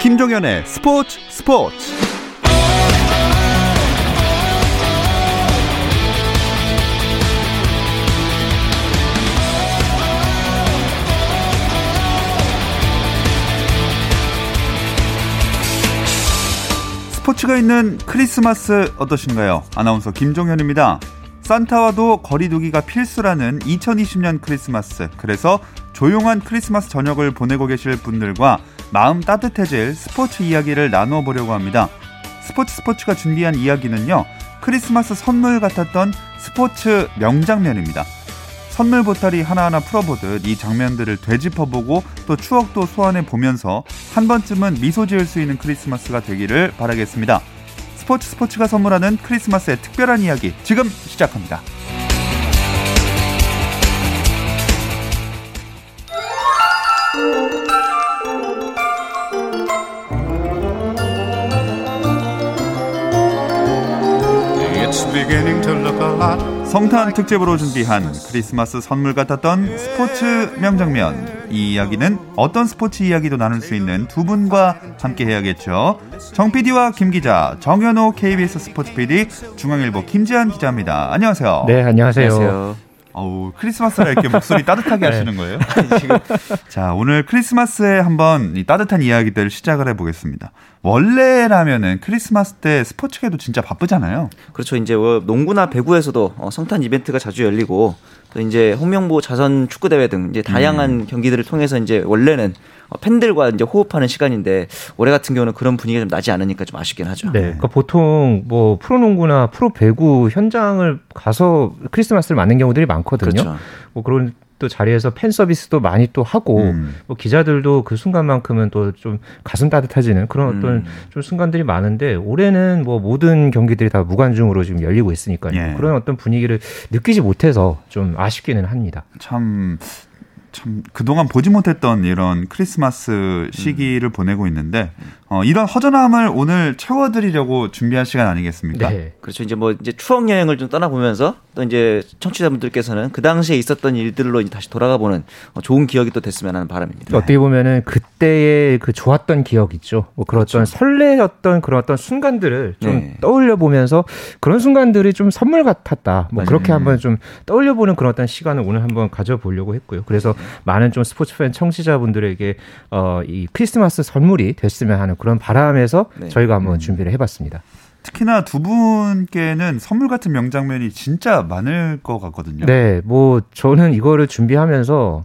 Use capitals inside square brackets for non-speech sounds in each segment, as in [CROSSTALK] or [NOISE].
김종현의 스포츠 스포츠 스포츠가 있는 크리스마스 어떠신가요? 아나운서 김종현입니다. 산타와도 거리두기가 필수라는 2020년 크리스마스. 그래서 조용한 크리스마스 저녁을 보내고 계실 분들과 마음 따뜻해질 스포츠 이야기를 나누어 보려고 합니다. 스포츠 스포츠가 준비한 이야기는요. 크리스마스 선물 같았던 스포츠 명장면입니다. 선물 보따리 하나하나 풀어보듯 이 장면들을 되짚어보고 또 추억도 소환해 보면서 한 번쯤은 미소 지을 수 있는 크리스마스가 되기를 바라겠습니다. 스포츠 스포츠가 선물하는 크리스마스의 특별한 이야기 지금 시작합니다. 성탄 특집으로 준비한 크리스마스 선물 같았던 스포츠 명장면. 이 이야기는 어떤 스포츠 이야기도 나눌 수 있는 두 분과 함께 해야겠죠. 정 PD와 김 기자, 정현호 KBS 스포츠 PD, 중앙일보 김지한 기자입니다. 안녕하세요. 네, 안녕하세요. 안녕하세요. 어우, 크리스마스라 이렇게 목소리 따뜻하게 네. 하시는 거예요? [LAUGHS] 지금. 자, 오늘 크리스마스에 한번 이 따뜻한 이야기들을 시작을 해보겠습니다. 원래라면은 크리스마스 때 스포츠계도 진짜 바쁘잖아요. 그렇죠. 이제 뭐 농구나 배구에서도 어, 성탄 이벤트가 자주 열리고 또 이제 홍명보 자선 축구 대회 등 이제 다양한 음. 경기들을 통해서 이제 원래는 어, 팬들과 이제 호흡하는 시간인데 올해 같은 경우는 그런 분위기가 좀 나지 않으니까 좀 아쉽긴 하죠. 네. 그러니까 보통 뭐 프로농구나 프로배구 현장을 가서 크리스마스를 맞는 경우들이 많거든요. 그렇죠. 뭐 그런 또 자리에서 팬 서비스도 많이 또 하고 음. 뭐 기자들도 그 순간만큼은 또 좀 가슴 따뜻해지는 그런 어떤 음. 좀 순간들이 많은데 올해는 뭐 모든 경기들이 다 무관중으로 지금 열리고 있으니까요. 예. 그런 어떤 분위기를 느끼지 못해서 좀 아쉽기는 합니다. 참 참 그동안 보지 못했던 이런 크리스마스 시기를 음. 보내고 있는데 어, 이런 허전함을 오늘 채워드리려고 준비한 시간 아니겠습니까? 네. 그렇죠. 이제 뭐 이제 추억 여행을 좀 떠나보면서 또 이제 청취자분들께서는 그 당시에 있었던 일들로 다시 돌아가보는 어, 좋은 기억이 또 됐으면 하는 바람입니다. 어떻게 보면은 그때의 그 좋았던 기억 있죠. 뭐 그런 그렇죠. 어떤 설레었던 그런 어떤 순간들을 좀 네. 떠올려 보면서 그런 순간들이 좀 선물 같았다. 뭐 맞아요. 그렇게 한번 좀 떠올려 보는 그런 어떤 시간을 오늘 한번 가져보려고 했고요. 그래서 네. 많은 좀 스포츠 팬 청취자분들에게 어, 이 크리스마스 선물이 됐으면 하는 그런 바람에서 네. 저희가 한번 음. 준비를 해봤습니다. 특히나 두 분께는 선물 같은 명장면이 진짜 많을 것 같거든요. 네, 뭐 저는 이거를 준비하면서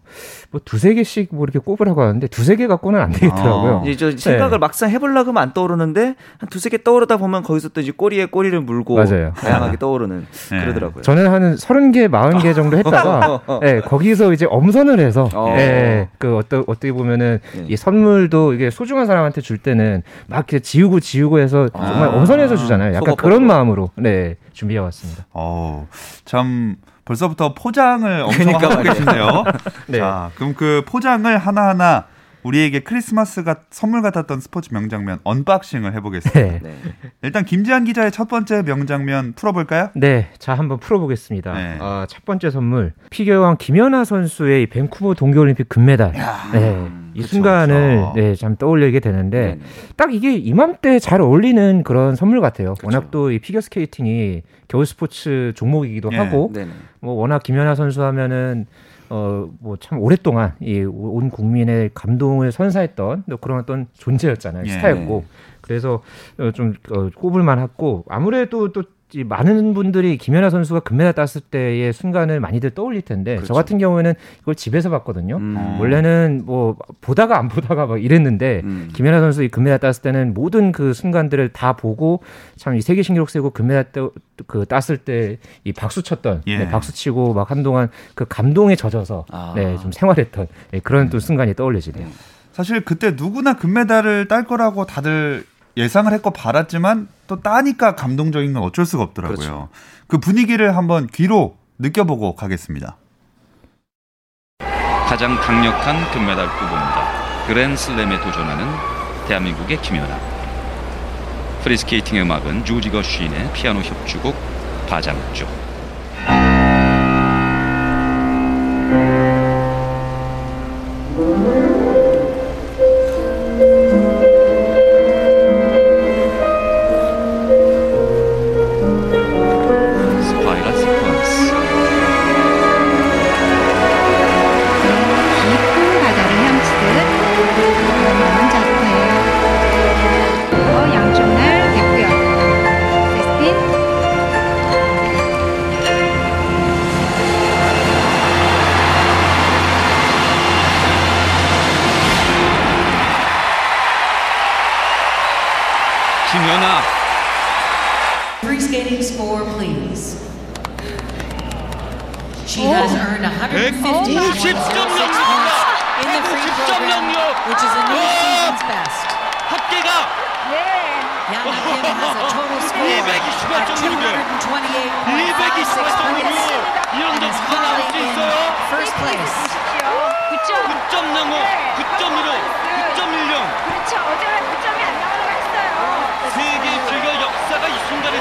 뭐 두세 개씩 뭐 이렇게 꼽으라고 하는데 두세 개 갖고는 안 되겠더라고요. 아. 이제 생각을 네. 막상 해보려고 하면 안 떠오르는데 한 두세 개 떠오르다 보면 거기서 또 이제 꼬리에 꼬리를 물고 맞아요. 다양하게 떠오르는 네. 그러더라고요. 저는 한 서른 개, 마흔 개 정도 했다가 [LAUGHS] 네, 거기서 이제 엄선을 해서 어. 네, 그 어떠, 어떻게 보면은 네. 이 선물도 이게 소중한 사람한테 줄 때는 막 이렇게 지우고 지우고 해서 정말 아. 엄선해서 주 잖아요. 약간 그런 마음으로 네 준비해 왔습니다. 어, 참 벌써부터 포장을 엄청 그러니까 하고 계신데요. [LAUGHS] 네. 자, 그럼 그 포장을 하나 하나 우리에게 크리스마스가 선물 같았던 스포츠 명장면 unboxing을 해보겠습니다. 네. 네. 일단 김지한 기자의 첫 번째 명장면 풀어볼까요? 네, 자 한번 풀어보겠습니다. 네. 어, 첫 번째 선물 피겨왕 김연아 선수의 밴쿠버 동계올림픽 금메달. 네. 이 그쵸, 순간을 그쵸. 네, 참 떠올리게 되는데 네네. 딱 이게 이맘때 잘 어울리는 그런 선물 같아요. 그쵸. 워낙 또 이 피겨 스케이팅이 겨울 스포츠 종목이기도 네. 하고 네네. 뭐 워낙 김연아 선수 하면은 어, 뭐 참 오랫동안 이 온 국민의 감동을 선사했던 그런 어떤 존재였잖아요. 예. 스타였고. 그래서 어, 좀 어, 꼽을 만 했고 아무래도 또 많은 분들이 김연아 선수가 금메달 땄을 때의 순간을 많이들 떠올릴 텐데 그렇죠. 저 같은 경우에는 이걸 집에서 봤거든요. 음. 원래는 뭐 보다가 안 보다가 막 이랬는데 음. 김연아 선수 이 금메달 땄을 때는 모든 그 순간들을 다 보고 참 이 세계 신기록 세고 금메달 따, 그 땄을 때 이 박수 쳤던 예. 네, 박수 치고 막 한동안 그 감동에 젖어서 아. 네, 좀 생활했던 네, 그런 또 순간이 떠올려지네요. 사실 그때 누구나 금메달을 딸 거라고 다들 예상을 했고 바랐지만 또 따니까 감동적인 건 어쩔 수가 없더라고요. 그렇죠. 그 분위기를 한번 귀로 느껴보고 가겠습니다. 가장 강력한 금메달 후보입니다. 그랜슬램에 도전하는 대한민국의 김연아. 프리스케이팅의 음악은 주지거 쉰의 피아노 협주곡 바장조.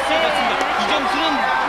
습니다. 이 점수는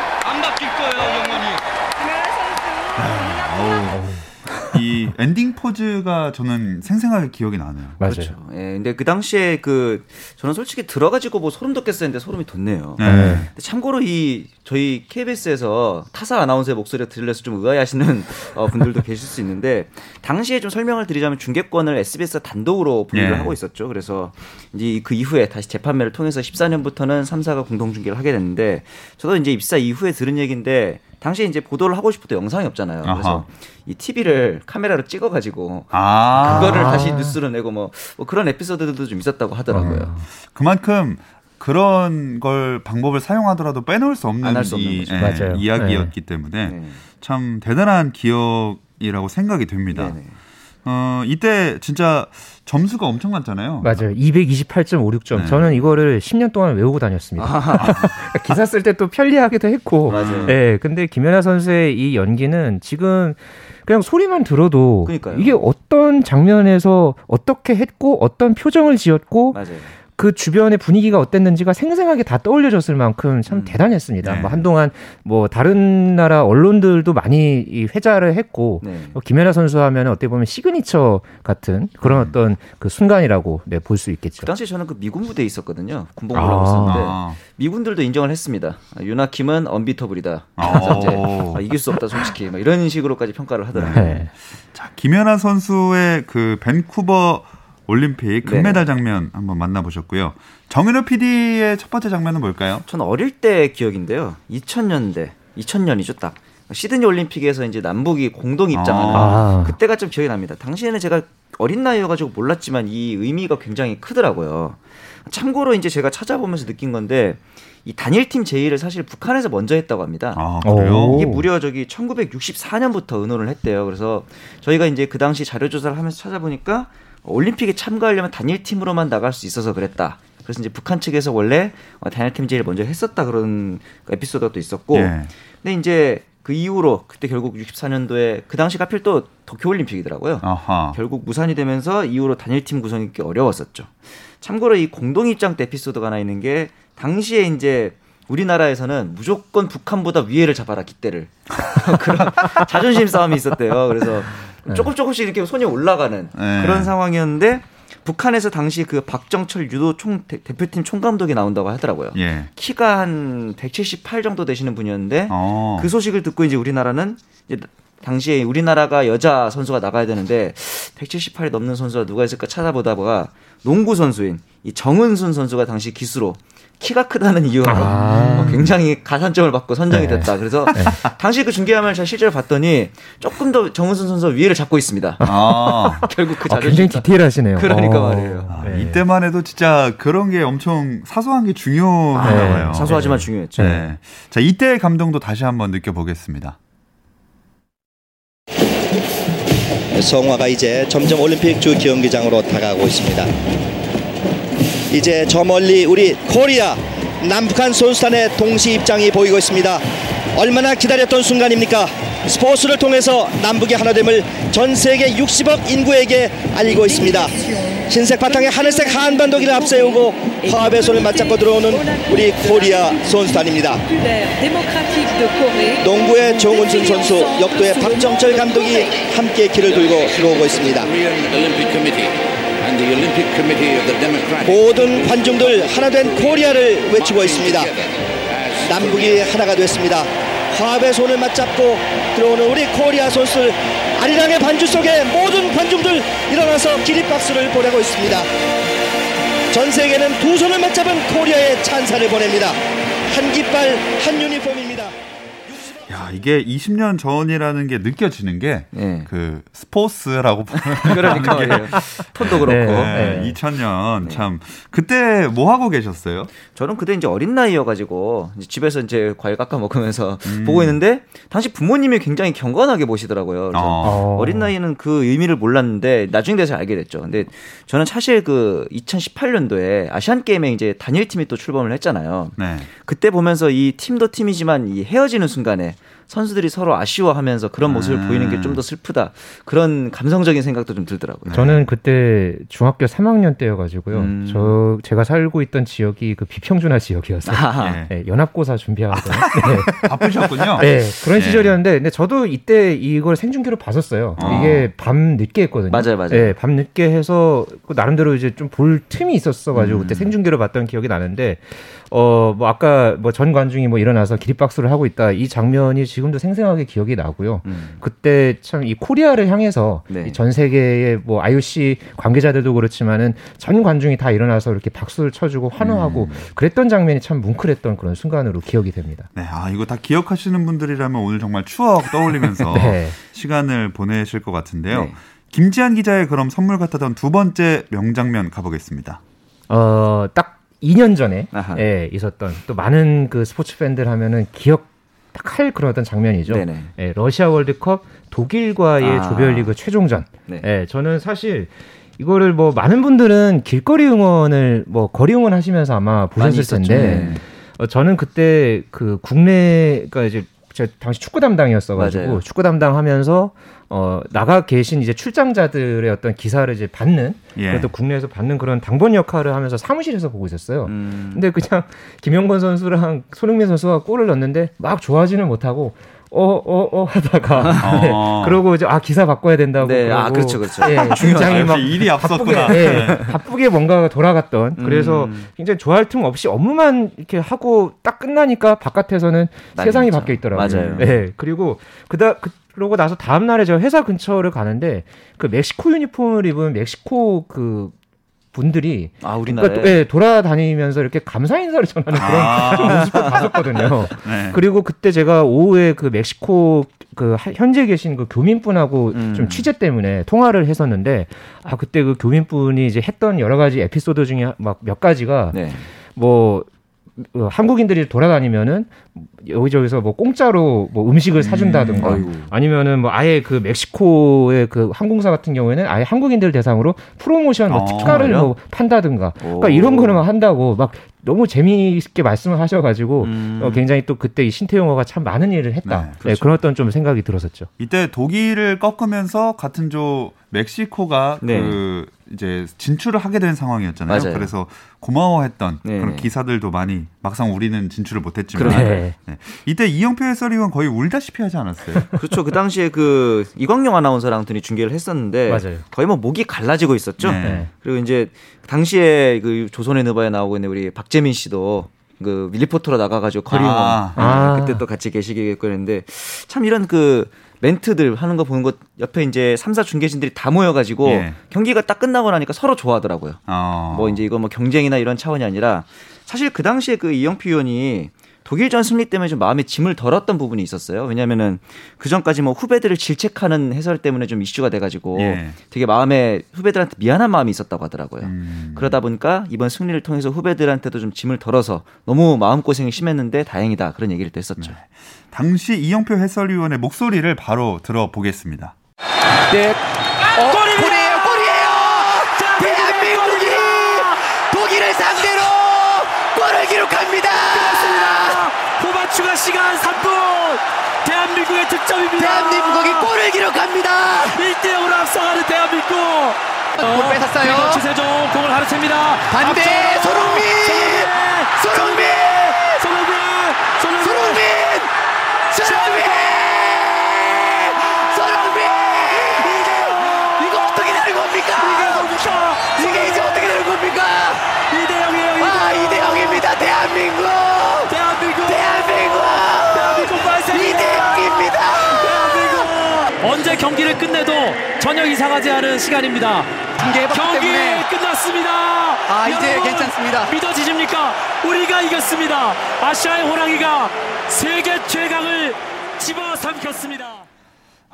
이 엔딩 포즈가 저는 생생하게 기억이 나네요. 맞아요. 그렇죠. 예, 근데 그 당시에 그 저는 솔직히 들어가지고 뭐 소름 돋겠었는데 소름이 돋네요. 네. 근데 참고로 이 저희 KBS에서 타사 아나운서의 목소리를 들려서 좀 의아해하시는 어, 분들도 계실 수 있는데 당시에 좀 설명을 드리자면 중계권을 SBS가 단독으로 보유를 예. 하고 있었죠. 그래서 이제 그 이후에 다시 재판매를 통해서 14년부터는 3사가 공동 중계를 하게 됐는데 저도 이제 입사 이후에 들은 얘기인데 당시에 이제 보도를 하고 싶어도 영상이 없잖아요. 그래서 아하. 이 TV를 카메라로 찍어가지고 아. 그거를 다시 뉴스로 내고 뭐, 뭐 그런 에피소드들도 좀 있었다고 하더라고요. 그만큼 그런 걸 방법을 사용하더라도 빼놓을 수 없는, 안할수 없는 이, 거죠. 예. 이야기였기 때문에 네. 참 대단한 기억이라고 생각이 됩니다. 네네. 어, 이때 진짜 점수가 엄청 많잖아요. 맞아요. 228.56점. 네. 저는 이거를 10년 동안 외우고 다녔습니다. [LAUGHS] 기사 쓸 때 또 편리하기도 했고. 맞아요. 예, 근데 김연아 선수의 이 연기는 지금 그냥 소리만 들어도 그러니까요. 이게 어떤 장면에서 어떻게 했고 어떤 표정을 지었고 맞아요. 그 주변의 분위기가 어땠는지가 생생하게 다 떠올려졌을 만큼 참 음. 대단했습니다. 네. 뭐 한동안 뭐 다른 나라 언론들도 많이 이 회자를 했고 네. 뭐 김연아 선수 하면 어떻게 보면 시그니처 같은 그런 음. 어떤 그 순간이라고 네, 볼 수 있겠죠. 그 당시에 저는 그 미군 부대에 있었거든요. 군복무를 아. 하고 있었는데 아. 미군들도 인정을 했습니다. 아, 유나 킴은 언비터블이다. 어. 그래서 이제 아, 이길 수 없다 솔직히 막 이런 식으로까지 평가를 하더라고요. 네. 자, 김연아 선수의 그 밴쿠버 올림픽 금메달 장면 한번 만나보셨고요. 정현우 PD의 첫 번째 장면은 뭘까요? 저는 어릴 때 기억인데요. 2000년대, 2000년이죠 딱. 시드니 올림픽에서 이제 남북이 공동 입장하는 아. 그때가 좀 기억이 납니다. 당시에는 제가 어린 나이여가지고 몰랐지만 이 의미가 굉장히 크더라고요. 참고로 이제 제가 찾아보면서 느낀 건데 이 단일팀 제의를 사실 북한에서 먼저 했다고 합니다. 아. 이게 무려 저기 1964년부터 의논을 했대요. 그래서 저희가 이제 그 당시 자료 조사를 하면서 찾아보니까 올림픽에 참가하려면 단일 팀으로만 나갈 수 있어서 그랬다. 그래서 이제 북한 측에서 원래 어, 단일 팀 제의를 먼저 했었다 그런 에피소드가 또 있었고, 예. 근데 이제 그 이후로 그때 결국 64년도에 그 당시 하필 또 도쿄 올림픽이더라고요. 아하. 결국 무산이 되면서 이후로 단일팀 구성이 꽤 어려웠었죠. 참고로 이 공동 입장 때 에피소드가 하나 있는 게 당시에 이제 우리나라에서는 무조건 북한보다 위에를 잡아라 기대를 [LAUGHS] 그런 자존심 싸움이 있었대요. 그래서 조금 조금씩 이렇게 손이 올라가는 네. 그런 상황이었는데 북한에서 당시 그 박정철 유도 총 대, 대표팀 총감독이 나온다고 하더라고요. 예. 키가 한 178 정도 되시는 분이었는데 어. 그 소식을 듣고 이제 우리나라는 이제 당시에 우리나라가 여자 선수가 나가야 되는데 178이 넘는 선수가 누가 있을까 찾아보다가 농구 선수인 이 정은순 선수가 당시 기수로 키가 크다는 이유로 아. 어, 굉장히 가산점을 받고 선정이 네. 됐다. 그래서 당시 그 중계화면을 제가 실제로 봤더니 조금 더 정은순 선수가 위에를 잡고 있습니다. 아. [LAUGHS] 결국 그 아, 자존심 굉장히 싸움. 디테일하시네요. 그러니까 어. 말이에요. 아, 네. 이때만 해도 진짜 그런 게 엄청 사소한 게 중요하나 네. 봐요. 사소하지만 중요했죠. 네. 자, 이때의 감동도 다시 한번 느껴보겠습니다. 성화가 이제 점점 올림픽 주 경기장으로 다가가고 있습니다. 이제 저 멀리 우리 코리아 남북한 선수단의 동시 입장이 보이고 있습니다. 얼마나 기다렸던 순간입니까? 스포츠를 통해서 남북의 하나됨을 전 세계 60억 인구에게 알리고 있습니다. 흰색 바탕에 하늘색 한반도기를 앞세우고 화합의 손을 맞잡고 들어오는 우리 코리아 선수단입니다. 농구의 정은순 선수, 역도의 박정철 감독이 함께 기를 들고 들어오고 있습니다. 모든 관중들 하나된 코리아를 외치고 있습니다. 남북이 하나가 됐습니다. 화합의 손을 맞잡고 들어오는 우리 코리아 선수들 아리랑의 반주 속에 모든 관중들 일어나서 기립박수를 보내고 있습니다. 전 세계는 두 손을 맞잡은 코리아의 찬사를 보냅니다. 한 깃발 한. 야, 이게 20년 전이라는 게 느껴지는 게그 네. 스포츠라고 [LAUGHS] 그러니까 톤도 그렇고 네. 네. 2000년 참 그때 뭐 하고 계셨어요? 저는 그때 이제 어린 나이여가지고 이제 집에서 이제 과일 깎아 먹으면서 음. 보고 있는데 당시 부모님이 굉장히 경건하게 보시더라고요. 그래서 어. 어린 나이에는 그 의미를 몰랐는데 나중에 돼서 알게 됐죠. 근데 저는 사실 그 2018년도에 아시안 게임에 이제 단일 팀이 또 출범을 했잖아요. 네. 그때 보면서 이 팀도 팀이지만 이 헤어지는 순간에 선수들이 서로 아쉬워하면서 그런 모습을 음. 보이는 게 좀 더 슬프다. 그런 감성적인 생각도 좀 들더라고요. 저는 그때 중학교 3학년 때여가지고요. 음. 저 제가 살고 있던 지역이 그 비평준화 지역이었어요. 아. 네, 연합고사 준비하던. 네. 바쁘셨군요. 네, 그런 네. 시절이었는데, 근데 저도 이때 이걸 생중계로 봤었어요. 어. 이게 밤 늦게 했거든요. 맞아요, 맞아요. 네, 밤 늦게 해서 그 나름대로 이제 좀 볼 틈이 있었어가지고 음. 그때 생중계로 봤던 기억이 나는데. 어, 뭐 아까 뭐 전 관중이 뭐 일어나서 기립박수를 하고 있다. 이 장면이 지금도 생생하게 기억이 나고요. 음. 그때 참 이 코리아를 향해서 네. 전 세계의 뭐 IOC 관계자들도 그렇지만은 전 관중이 다 일어나서 이렇게 박수를 쳐주고 환호하고 음. 그랬던 장면이 참 뭉클했던 그런 순간으로 기억이 됩니다. 네, 아 이거 다 기억하시는 분들이라면 오늘 정말 추억 떠올리면서 [LAUGHS] 네. 시간을 보내실 것 같은데요. 네. 김지한 기자의 그럼 선물 같았던 두 번째 명장면 가보겠습니다. 어, 딱 2년 전에 예, 있었던 또 많은 그 스포츠 팬들 하면은 기억 딱 할 그런 어떤 장면이죠. 예, 러시아 월드컵 독일과의 아. 조별리그 최종전. 네. 예, 저는 사실 이거를 뭐 많은 분들은 길거리 응원을 뭐 거리 응원 하시면서 아마 보셨을 텐데 네. 어, 저는 그때 그 국내가 이제 제가 당시 축구 담당이었어가지고 맞아요. 축구 담당하면서 어 나가 계신 이제 출장자들의 어떤 기사를 이제 받는 예. 그것도 국내에서 받는 그런 당번 역할을 하면서 사무실에서 보고 있었어요. 음. 근데 그냥 김영건 선수랑 손흥민 선수가 골을 넣는데 막 좋아하지는 못하고 어, 어, 어 하다가. [LAUGHS] 네. 그러고 이제, 아, 기사 바꿔야 된다고. 네, 아, 그렇죠, 그렇죠. 예, [LAUGHS] 굉장히 막. 일이 앞섰구나. 바쁘게, 예, 바쁘게 뭔가가 돌아갔던. 그래서 음. 굉장히 좋아할 틈 없이 업무만 이렇게 하고 딱 끝나니까 바깥에서는 세상이 바뀌어 있더라고요. 맞아요. 예, 그리고 그다, 그, 그러고 나서 다음날에 저 회사 근처를 가는데 그 멕시코 유니폼을 입은 멕시코 그 분들이 아 우리나라에 그러니까, 예, 돌아다니면서 이렇게 감사 인사를 전하는 그런 아~ [LAUGHS] 모습을 봤었거든요. [LAUGHS] 네. 그리고 그때 제가 오후에 그 멕시코 그 현재 계신 그 교민분하고 음. 좀 취재 때문에 통화를 했었는데 아 그때 그 교민분이 이제 했던 여러 가지 에피소드 중에 막 몇 가지가 네. 뭐 어, 한국인들이 돌아다니면은 여기저기서 뭐 공짜로 뭐 음식을 사준다든가 음, 아니면은 뭐 아예 그 멕시코의 그 항공사 같은 경우에는 아예 한국인들 대상으로 프로모션 뭐 아, 특가를 뭐 판다든가 그러니까 이런 거는 한다고 막 너무 재미있게 말씀을 하셔가지고 음. 어, 굉장히 또 그때 이 신태용어가 참 많은 일을 했다. 네, 그렇죠. 네, 그런 어떤 좀 생각이 들었었죠. 이때 독일을 꺾으면서 같은 조 멕시코가 네. 그 이제 진출을 하게 된 상황이었잖아요. 맞아요. 그래서 고마워했던 네. 그런 기사들도 많이 막상 우리는 진출을 못했지만 네. 네. 이때 이영표 해설위원 거의 울다시피 하지 않았어요? [LAUGHS] 그렇죠. 그 당시에 그 이광용 아나운서랑 둘이 중계를 했었는데 맞아요. 거의 뭐 목이 갈라지고 있었죠. 네. 그리고 이제 당시에 그 조선의 느바에 나오고 있는 우리 박재민 씨도 그 리포터로 나가가지고 커리어 아. 아. 그때 또 같이 계시겠고 했는데 참 이런 그 멘트들 하는 거 보는 것 옆에 이제 3사 중계진들이 다 모여가지고 예. 경기가 딱 끝나고 나니까 서로 좋아하더라고요. 어. 뭐 이제 이거 뭐 경쟁이나 이런 차원이 아니라 사실 그 당시에 그 이영표 위원이 독일전 승리 때문에 좀 마음에 짐을 덜었던 부분이 있었어요. 왜냐면은 그 전까지 뭐 후배들을 질책하는 해설 때문에 좀 이슈가 돼가지고 예. 되게 마음에 후배들한테 미안한 마음이 있었다고 하더라고요. 음. 그러다 보니까 이번 승리를 통해서 후배들한테도 좀 짐을 덜어서 너무 마음 고생이 심했는데 다행이다 그런 얘기를 또 했었죠. 네. 당시 이영표 해설위원의 목소리를 바로 들어보겠습니다. 네. 어, 골이에요, 골이에요. 대한민국이 독일을 상대로 골을 기록합니다. 후반 추가 시간 3분. 대한민국의 득점입니다. 대한민국이 골을 기록합니다. 1대 0으로 앞서가는 대한민국. 볼 뺏었어요. 추세종 공을 가르칩니다. 반대 손흥민. 손흥민. 손흥민. 손흥민. 손흥민. 손흥민. 손흥민. 이거 어떻게 되는 겁니까? 이게 이제 어떻게 되는 겁니까? 2대 0이에요. 아 2대 0입니다. 대한민국. 대한민국. 대한민국. 대한민국 발생. 2대 0입니다. 대한민국. 언제 경기를 끝내도 전혀 이상하지 않은 시간입니다. 경기. 끝났습니다. 아 이제 괜찮습니다. 믿어지십니까? 우리가 이겼습니다. 아시아의 호랑이가 세계 최강을 집어삼켰습니다.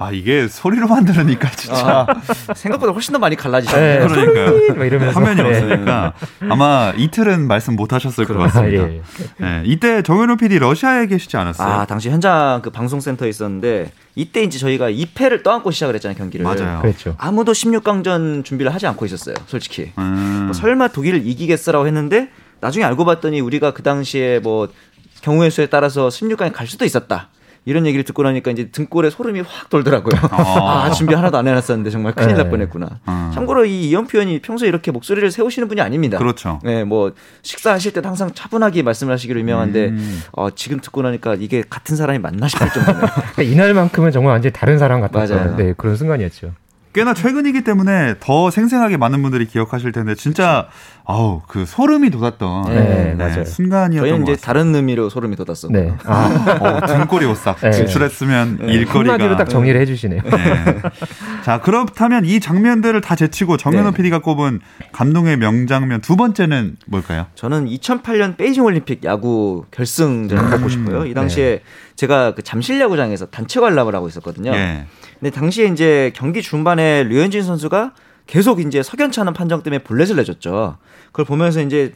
아 이게 소리로 만 들으니까 진짜 아, 생각보다 훨씬 더 많이 갈라지셨네요. 네, 그러니까요. 이러면서. 화면이 네. 없으니까 아마 이틀은 말씀 못 하셨을 것 그렇죠. 같습니다. 아, 예. 네, 이때 정현호 PD 러시아에 계시지 않았어요? 아, 당시 현장 그 방송센터에 있었는데 이때 이제 저희가 2패를 떠안고 시작을 했잖아요, 경기를. 맞아요. 그렇죠. 아무도 16강전 준비를 하지 않고 있었어요, 솔직히. 음. 뭐 설마 독일을 이기겠어라고 했는데 나중에 알고 봤더니 우리가 그 당시에 뭐 경우의 수에 따라서 16강에 갈 수도 있었다. 이런 얘기를 듣고 나니까 이제 등골에 소름이 확 돌더라고요. 아. [LAUGHS] 아, 준비 하나도 안 해놨었는데 정말 큰일 날 네. 뻔했구나. 음. 참고로 이 이현표 의원이 평소에 이렇게 목소리를 세우시는 분이 아닙니다. 그렇죠. 네, 뭐 식사하실 때도 항상 차분하게 말씀을 하시기로 유명한데 음. 어, 지금 듣고 나니까 이게 같은 사람이 맞나 싶을 정도네요. [LAUGHS] 그러니까 이날만큼은 정말 완전히 다른 사람 같았던 맞아요. 네, 그런 순간이었죠. 꽤나 최근이기 때문에 더 생생하게 많은 분들이 기억하실 텐데 진짜 아우 그 소름이 돋았던 네, 맞아요. 순간이었던 저희는 것 이제. 다른 의미로 소름이 돋았었고. 네. 아, 어, 등골이 오싹 네. 지출했으면 일거리가 한마디로 딱 정리를 해주시네요. 네. 자 그렇다면 이 장면들을 다 제치고 정현호 네. PD가 꼽은 감동의 명장면 두 번째는 뭘까요? 저는 2008년 베이징 올림픽 야구 결승전을 꼽고 싶어요. 이 당시에 제가 그 잠실 야구장에서 단체 관람을 하고 있었거든요. 예. 근데 당시에 이제 경기 중반에 류현진 선수가 계속 이제 석연치 않은 판정 때문에 볼넷을 내줬죠. 그걸 보면서 이제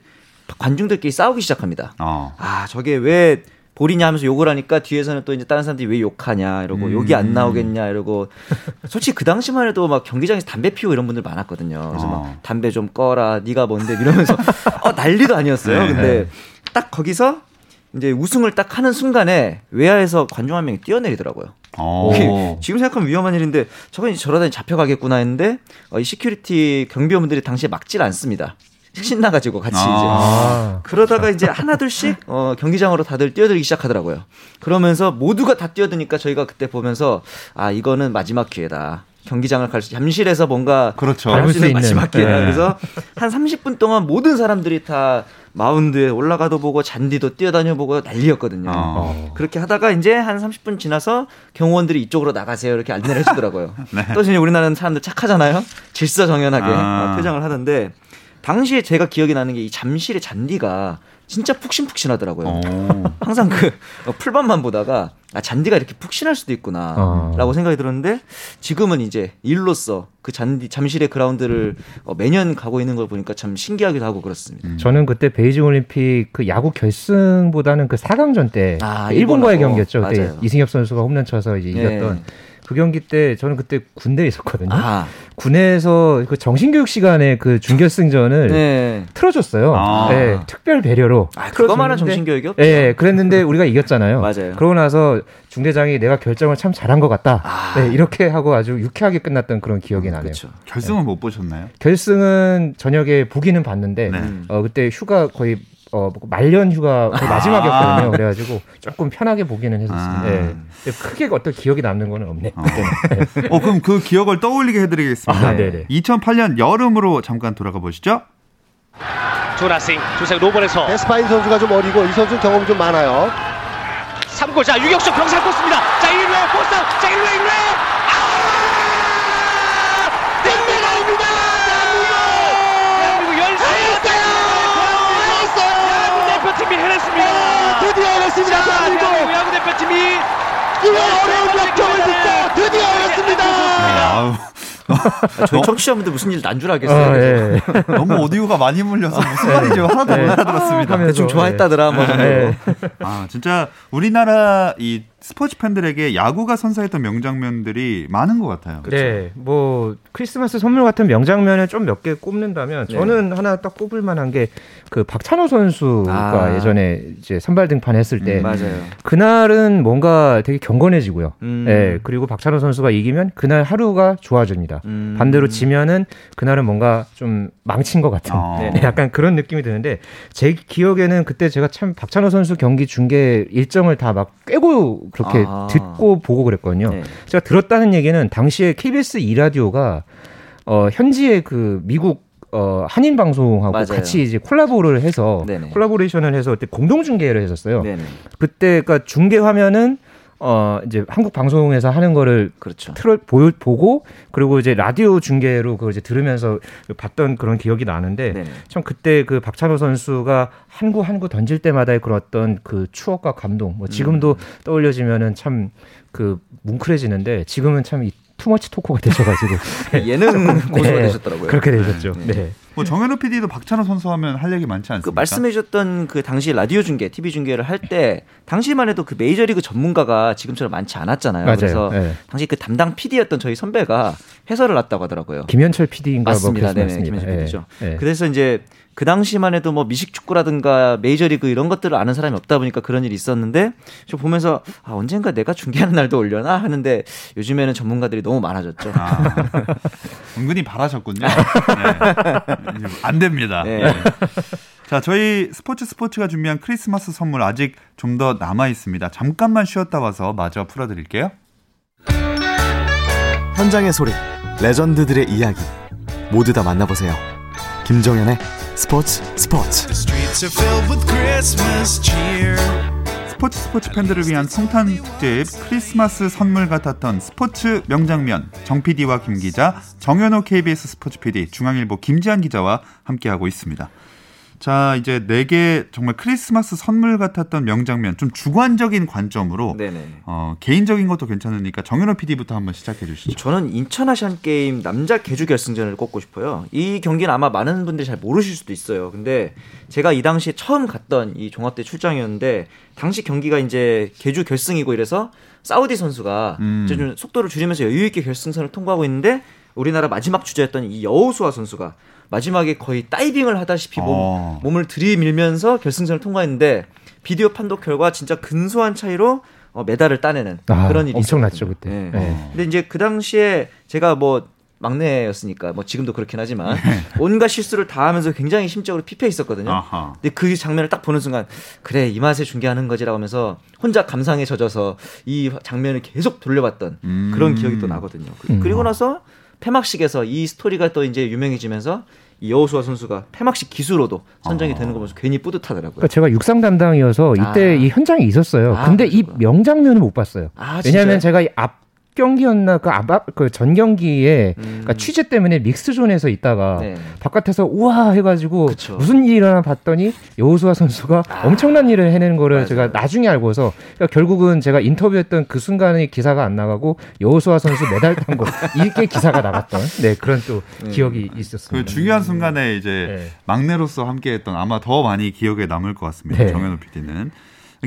관중들끼리 싸우기 시작합니다. 어. 아, 저게 왜 볼이냐 하면서 욕을 하니까 뒤에서는 또 이제 다른 사람들이 왜 욕하냐 이러고 욕이 안 나오겠냐 이러고 [LAUGHS] 솔직히 그 당시만 해도 막 경기장에서 담배 피우고 이런 분들 많았거든요. 그래서 어. 막 담배 좀 꺼라 네가 뭔데 이러면서 [LAUGHS] 어, 난리도 아니었어요. 네. 근데 딱 거기서 이제 우승을 딱 하는 순간에 외야에서 관중 한 명이 뛰어내리더라고요. 어. 지금 생각하면 위험한 일인데 저건 이제 저러다 잡혀가겠구나 했는데 어, 이 security 경비원분들이 당시에 막질 않습니다. 신나가지고 같이 이제 아, 그러다가 이제 하나둘씩 어, 경기장으로 다들 뛰어들기 시작하더라고요. 그러면서 모두가 다 뛰어드니까 저희가 그때 보면서 아 이거는 마지막 기회다. 경기장을 갈 수, 잠실에서 뭔가 그렇죠. 할 밟을 수수 있는. 마지막 기회다. 네. 그래서 한 30분 동안 모든 사람들이 다 마운드에 올라가도 보고 잔디도 뛰어다녀 보고 난리였거든요. 어. 그렇게 하다가 이제 한 30분 지나서 경호원들이 이쪽으로 나가세요 이렇게 안내를 해주더라고요. [LAUGHS] 네. 또 이제 우리나라는 사람들 착하잖아요. 질서정연하게 아. 어, 표정을 하는데 당시에 제가 기억이 나는 게 이 잠실의 잔디가 진짜 푹신푹신하더라고요. 어. [LAUGHS] 항상 그 어, 풀밭만 보다가 아, 잔디가 이렇게 푹신할 수도 있구나라고 어. 생각이 들었는데 지금은 이제 일로서 그 잔디 잠실의 그라운드를 어, 매년 가고 있는 걸 보니까 참 신기하기도 하고 그렇습니다. 저는 그때 베이징 올림픽 그 야구 결승보다는 그 4강전 때 아, 그 일본과의 일본하고. 경기였죠. 그때 맞아요. 이승엽 선수가 홈런 쳐서 이제 네. 이겼던 그 경기 때 저는 그때 군대에 있었거든요. 아, 군에서 그 정신교육 시간에 그 준결승전을 네. 틀어줬어요. 아. 네, 특별 배려로. 아, 그거만한 틀어줬는데 정신교육이 없죠. 예, 그랬는데 우리가 이겼잖아요. 맞아요. 그러고 나서 중대장이 내가 결정을 참 잘한 것 같다. 아. 네, 이렇게 하고 아주 유쾌하게 끝났던 그런 기억이 나네요. 그렇죠. 결승은 못 보셨나요? 결승은 저녁에 보기는 봤는데 네. 어, 그때 휴가 거의 어, 말년 휴가 거의 마지막이었거든요. 그래가지고 조금 편하게 보기는 했었어요. 아. 네. 크게 어떤 기억이 남는 거는 없네. 어. 어, 그럼 그 기억을 떠올리게 해드리겠습니다. 아, 네네. 2008년 여름으로 잠깐 돌아가 보시죠. 조나싱 조색 로벌에서 에스파인 선수가 좀 어리고 이 선수 경험이 좀 많아요. 3구 자 유격수 병살 꽂습니다 자 1루에 포스터 자 1루에 1루에 드디어 해냈습니다, 자, 대한민국. 야구 대표팀이 이번 어려운 역경을 딛고 드디어 해냈습니다. 아우, 저희 청취자분들 무슨 일 난 줄 알겠어요. 어, 예. [LAUGHS] 너무 오디오가 많이 물려서 무슨 말인지 하나도 못 알아들었습니다. 하면서, 대충 좋아했다더라 뭐. 네. 아, 진짜 우리나라 이 스포츠 팬들에게 야구가 선사했던 명장면들이 많은 것 같아요. 네, 뭐 크리스마스 선물 같은 명장면을 좀 몇 개 꼽는다면 네. 저는 하나 딱 꼽을 만한 게 그 박찬호 선수가 아. 예전에 이제 선발 등판했을 때 음, 맞아요. 그날은 뭔가 되게 경건해지고요. 음. 네, 그리고 박찬호 선수가 이기면 그날 하루가 좋아집니다. 음. 반대로 지면은 그날은 뭔가 좀 망친 것 같은 [LAUGHS] 어. 네, 약간 그런 느낌이 드는데 제 기억에는 그때 제가 참 박찬호 선수 경기 중계 일정을 다 막 꿰고 그렇게 아. 듣고 보고 그랬거든요. 네. 제가 들었다는 얘기는 당시에 KBS 2라디오가 어 현지의 그 미국 어 한인 방송하고 맞아요. 같이 이제 콜라보를 해서 네네. 콜라보레이션을 해서 그때 공동 중계를 했었어요. 네네. 그때 그러니까 중계 화면은 어 이제 한국 방송에서 하는 거를 그렇죠. 틀어 보, 보고 그리고 이제 라디오 중계로 그걸 이제 들으면서 봤던 그런 기억이 나는데 네네. 참 그때 그 박찬호 선수가 한구 한구 던질 때마다의 그런 어떤 그 추억과 감동 뭐 지금도 음. 떠올려지면은 참 그 뭉클해지는데 지금은 참 투머치 토커가 되셔가지고 [LAUGHS] 예능 고수가 네, 되셨더라고요. 그렇게 되셨죠. 네. 네. 뭐 정현우 PD도 박찬호 선수 하면 할 얘기 많지 않습니까? 그 말씀해 주셨던 그 당시 라디오 중계, TV 중계를 할 때 당시만 해도 그 메이저리그 전문가가 지금처럼 많지 않았잖아요. 맞아요. 그래서 네. 당시 그 담당 PD였던 저희 선배가 해설을 했다고 하더라고요. 김현철 PD인가 맞습니다. 뭐 네네, 김현철 PD죠. 네. 그래서 이제 그 당시만 해도 뭐 미식축구라든가 메이저리그 이런 것들을 아는 사람이 없다 보니까 그런 일이 있었는데 저 보면서 아, 언젠가 내가 중계하는 날도 올려나 하는데 요즘에는 전문가들이 너무 많아졌죠. 아, 은근히 바라셨군요. 네. 안 됩니다. 네. 네. 자, 저희 스포츠 스포츠가 준비한 크리스마스 선물 아직 좀 더 남아 있습니다. 잠깐만 쉬었다 와서 마저 풀어드릴게요. 현장의 소리, 레전드들의 이야기 모두 다 만나보세요. 김정현의 스포츠 스포츠. 스포츠 스포츠 팬들을 위한 성탄 특집 크리스마스 선물 같았던 스포츠 명장면. 정 PD와 김 기자 정현호 KBS 스포츠 PD 중앙일보 김지한 기자와 함께하고 있습니다. 자, 이제 네 개 정말 크리스마스 선물 같았던 명장면 좀 주관적인 관점으로 네네. 어, 개인적인 것도 괜찮으니까 정현호 PD부터 한번 시작해 주시죠. 저는 인천 아시안 게임 남자 개주 결승전을 꼽고 싶어요. 이 경기는 아마 많은 분들이 잘 모르실 수도 있어요. 근데 제가 이 당시에 처음 갔던 이 종합대 출장이었는데 당시 경기가 이제 개주 결승이고 이래서 사우디 선수가 음. 좀 속도를 줄이면서 여유 있게 결승선을 통과하고 있는데 우리나라 마지막 주자였던 이 여우수아 선수가 마지막에 거의 다이빙을 하다시피 몸, 어. 몸을 들이밀면서 결승전을 통과했는데 비디오 판독 결과 진짜 근소한 차이로 어, 메달을 따내는 아, 그런 일이 엄청났죠 그때. 네. 네. 근데 이제 그 당시에 제가 뭐 막내였으니까 뭐 지금도 그렇긴 하지만 네. 온갖 실수를 다 하면서 굉장히 심적으로 피폐 있었거든요. 아하. 근데 그 장면을 딱 보는 순간 그래 이 맛에 중계하는 거지라고 하면서 혼자 감상에 젖어서 이 장면을 계속 돌려봤던 음. 그런 기억이 또 나거든요. 음. 그리고 나서 폐막식에서 이 스토리가 또 이제 유명해지면서 이 여우수아 선수가 폐막식 기수로도 선정이 어. 되는 거 보면서 괜히 뿌듯하더라고요. 그러니까 제가 육상 담당이어서 이때 아. 이 현장에 있었어요. 아, 근데 그렇구나. 이 명장면을 못 봤어요. 아, 왜냐하면 제가 이 앞 경기였나 그 아바 그전 경기에 음. 그러니까 취재 때문에 믹스존에서 있다가 네. 바깥에서 우와 해가지고 그쵸. 무슨 일이 일어나 봤더니 여우수아 선수가 아. 엄청난 일을 해내는 거를 맞아요. 제가 나중에 알고서 그러니까 결국은 제가 인터뷰했던 그 순간에 기사가 안 나가고 여우수아 선수 메달 탄 거 [LAUGHS] 이게 기사가 나갔던 네 그런 또 네. 기억이 있었습니다. 그 중요한 순간에 이제 네. 막내로서 함께했던 아마 더 많이 기억에 남을 것 같습니다. 네. 정현우 PD는.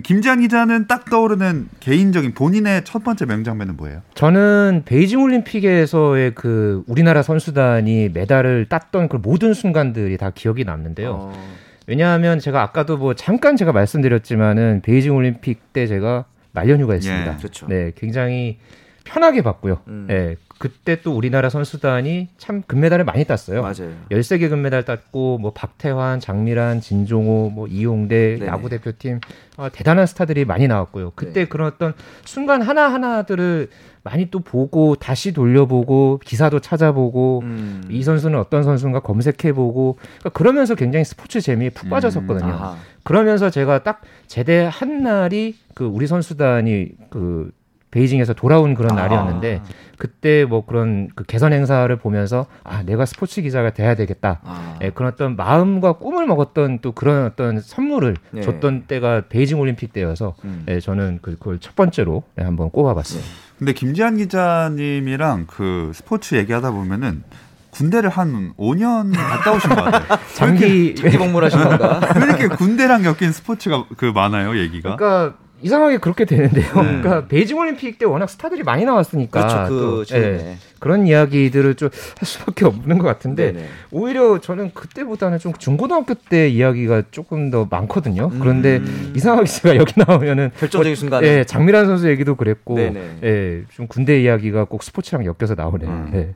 김지한 기자는 딱 떠오르는 개인적인 본인의 첫 번째 명장면은 뭐예요? 저는 베이징 올림픽에서의 그 우리나라 선수단이 메달을 땄던 그 모든 순간들이 다 기억이 남는데요. 어... 왜냐하면 제가 아까도 뭐 잠깐 제가 말씀드렸지만은 베이징 올림픽 때 제가 말년휴가했습니다. 예, 그렇죠. 네, 굉장히 편하게 봤고요. 음. 네, 그때 또 우리나라 선수단이 참 금메달을 많이 땄어요. 맞아요. 13개 금메달 땄고 뭐 박태환, 장미란, 진종호, 뭐 이용대, 네. 야구 대표팀 어, 대단한 스타들이 많이 나왔고요. 그때 네. 그런 어떤 순간 하나하나들을 많이 또 보고 다시 돌려보고 기사도 찾아보고 음. 이 선수는 어떤 선수인가 검색해보고 그러니까 그러면서 굉장히 스포츠 재미에 푹 음. 빠졌었거든요. 음. 그러면서 제가 딱 제대한 날이 그 우리 선수단이 그 베이징에서 돌아온 그런 아. 날이었는데 그때 뭐 그런 그 개선 행사를 보면서 아 내가 스포츠 기자가 돼야 되겠다 아. 예, 그런 어떤 마음과 꿈을 먹었던 또 그런 어떤 선물을 네. 줬던 때가 베이징 올림픽 때여서 음. 예, 저는 그, 그걸 첫 번째로 예, 한번 꼽아봤어요. 네. 근데 김지한 기자님이랑 그 스포츠 얘기하다 보면은 군대를 한 5년 갔다 오신 것 같아요. [LAUGHS] 장기 장기 복무하신 건가? [LAUGHS] 왜 이렇게 군대랑 엮인 스포츠가 그 많아요, 얘기가? 그러니까 이상하게 그렇게 되는데요. 네. 그러니까 베이징 올림픽 때 워낙 스타들이 많이 나왔으니까 그렇죠. 그 또, 네. 그런 이야기들을 좀 할 수밖에 없는 것 같은데 네네. 오히려 저는 그때보다는 좀 중고등학교 때 이야기가 조금 더 많거든요. 음. 그런데 이상하게 제가 여기 나오면은 결정적인 뭐, 순간에 예, 장미란 선수 얘기도 그랬고 예, 좀 군대 이야기가 꼭 스포츠랑 엮여서 나오네요. 음. 네.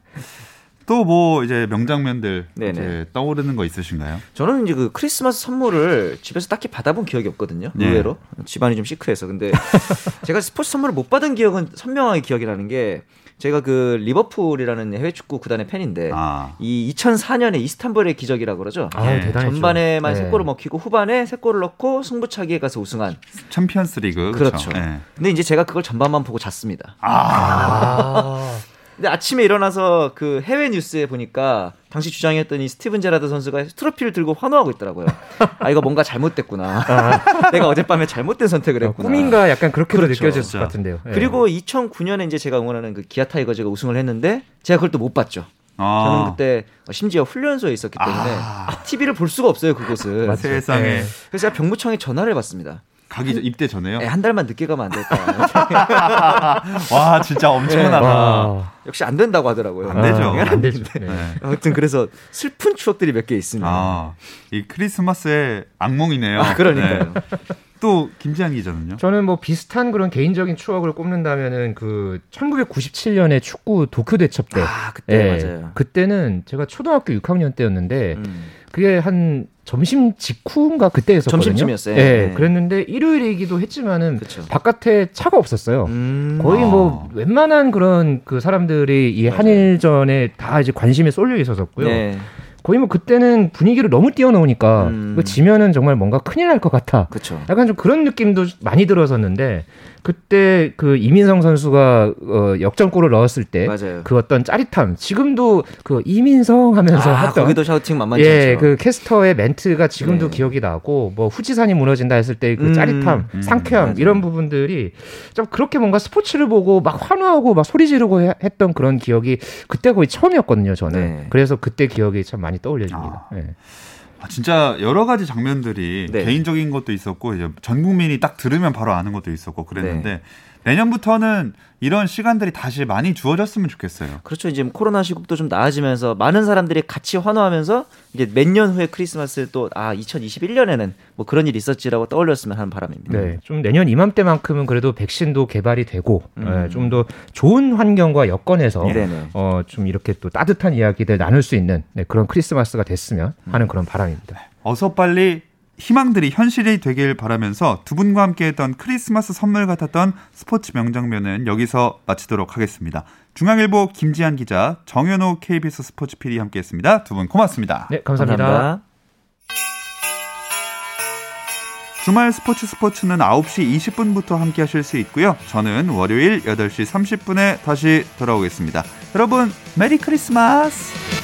또 뭐 이제 명장면들 이제 떠오르는 거 있으신가요? 저는 이제 그 크리스마스 선물을 집에서 딱히 받아본 기억이 없거든요. 네. 의외로 집안이 좀 시크해서 근데 [LAUGHS] 제가 스포츠 선물을 못 받은 기억은 선명하게 기억이 나는 게 제가 그 리버풀이라는 해외 축구 구단의 팬인데 아. 이 2004년에 이스탄불의 기적이라고 그러죠. 아, 네. 전반에만 세 골을 먹히고 후반에 세 골을 넣고 승부차기에 가서 우승한 챔피언스리그 그렇죠. 그렇죠. 네. 근데 이제 제가 그걸 전반만 보고 잤습니다. 아. 근데 아침에 일어나서 그 해외 뉴스에 보니까 당시 주장이었던 이 스티븐 제라드 선수가 트로피를 들고 환호하고 있더라고요. 아 이거 뭔가 잘못됐구나. 아. 내가 어젯밤에 잘못된 선택을 했구나. 꿈인가 약간 그렇게도 그렇죠. 느껴졌을 것 같은데요. 네. 그리고 2009년에 이제 제가 응원하는 그 기아 타이거즈가 우승을 했는데 제가 그걸 또 못 봤죠. 아. 저는 그때 심지어 훈련소에 있었기 때문에 아. TV를 볼 수가 없어요 그곳을. 세상에. 네. 그래서 제가 병무청에 전화를 해봤습니다. 가기 한, 입대 전에요? 네, 한 달만 늦게 가면 안 될까? [LAUGHS] 와, 진짜 엄청나다. 네. 역시 안 된다고 하더라고요. 안 되죠. 아, 안 되죠. 네. 아무튼 그래서 슬픈 추억들이 몇 개 있습니다. 아, 이 크리스마스의 악몽이네요. 아, 그러니까요. 네. 또 김지한 기자는요? 저는 뭐 비슷한 그런 개인적인 추억을 꼽는다면은 그 1997년에 축구 도쿄 대첩 때. 아, 그때 네, 맞아요. 그때는 제가 초등학교 6학년 때였는데 음. 그게 한 점심 직후인가 그때 였었거든요 점심쯤이었어요. 네, 네, 그랬는데 일요일이기도 했지만은 그쵸. 바깥에 차가 없었어요. 음. 거의 뭐 아. 웬만한 그런 그 사람들이 이 한일전에 다 이제 관심에 쏠려 있었었고요. 네. 거의 뭐 그때는 분위기를 너무 띄워놓으니까 음. 그 지면은 정말 뭔가 큰일 날 것 같아. 그쵸. 약간 좀 그런 느낌도 많이 들었었는데 그때 그 이민성 선수가 어, 역전골을 넣었을 때 그 어떤 짜릿함 지금도 그 이민성 하면서 아, 했던 거기도 샤우팅 만만치 예, 그 캐스터의 멘트가 지금도 네. 기억이 나고 뭐 후지산이 무너진다 했을 때그 음, 짜릿함, 음, 상쾌함 맞아요. 이런 부분들이 좀 그렇게 뭔가 스포츠를 보고 막 환호하고 막 소리 지르고 했던 그런 기억이 그때 거의 처음이었거든요, 저는. 네. 그래서 그때 기억이 참 많이 떠올려집니다. 아. 네. 아, 진짜 여러 가지 장면들이 네. 개인적인 것도 있었고 이제 전 국민이 딱 들으면 바로 아는 것도 있었고 그랬는데 네. 내년부터는 이런 시간들이 다시 많이 주어졌으면 좋겠어요. 그렇죠. 이제 코로나 시국도 좀 나아지면서 많은 사람들이 같이 환호하면서 이제 몇 년 후에 크리스마스를 또아 2021년에는 뭐 그런 일이 있었지라고 떠올렸으면 하는 바람입니다. 네, 좀 내년 이맘때만큼은 그래도 백신도 개발이 되고 음. 네, 좀더 좋은 환경과 여건에서 어, 좀 이렇게 또 따뜻한 이야기들 나눌 수 있는 네, 그런 크리스마스가 됐으면 하는 그런 바람입니다. 어서 빨리 희망들이 현실이 되길 바라면서 두 분과 함께했던 크리스마스 선물 같았던 스포츠 명장면은 여기서 마치도록 하겠습니다. 중앙일보 김지한 기자, 정현호 KBS 스포츠 PD 함께했습니다. 두 분 고맙습니다. 네, 감사합니다. 감사합니다. 주말 스포츠 스포츠는 9시 20분부터 함께 하실 수 있고요. 저는 월요일 8시 30분에 다시 돌아오겠습니다. 여러분, 메리 크리스마스!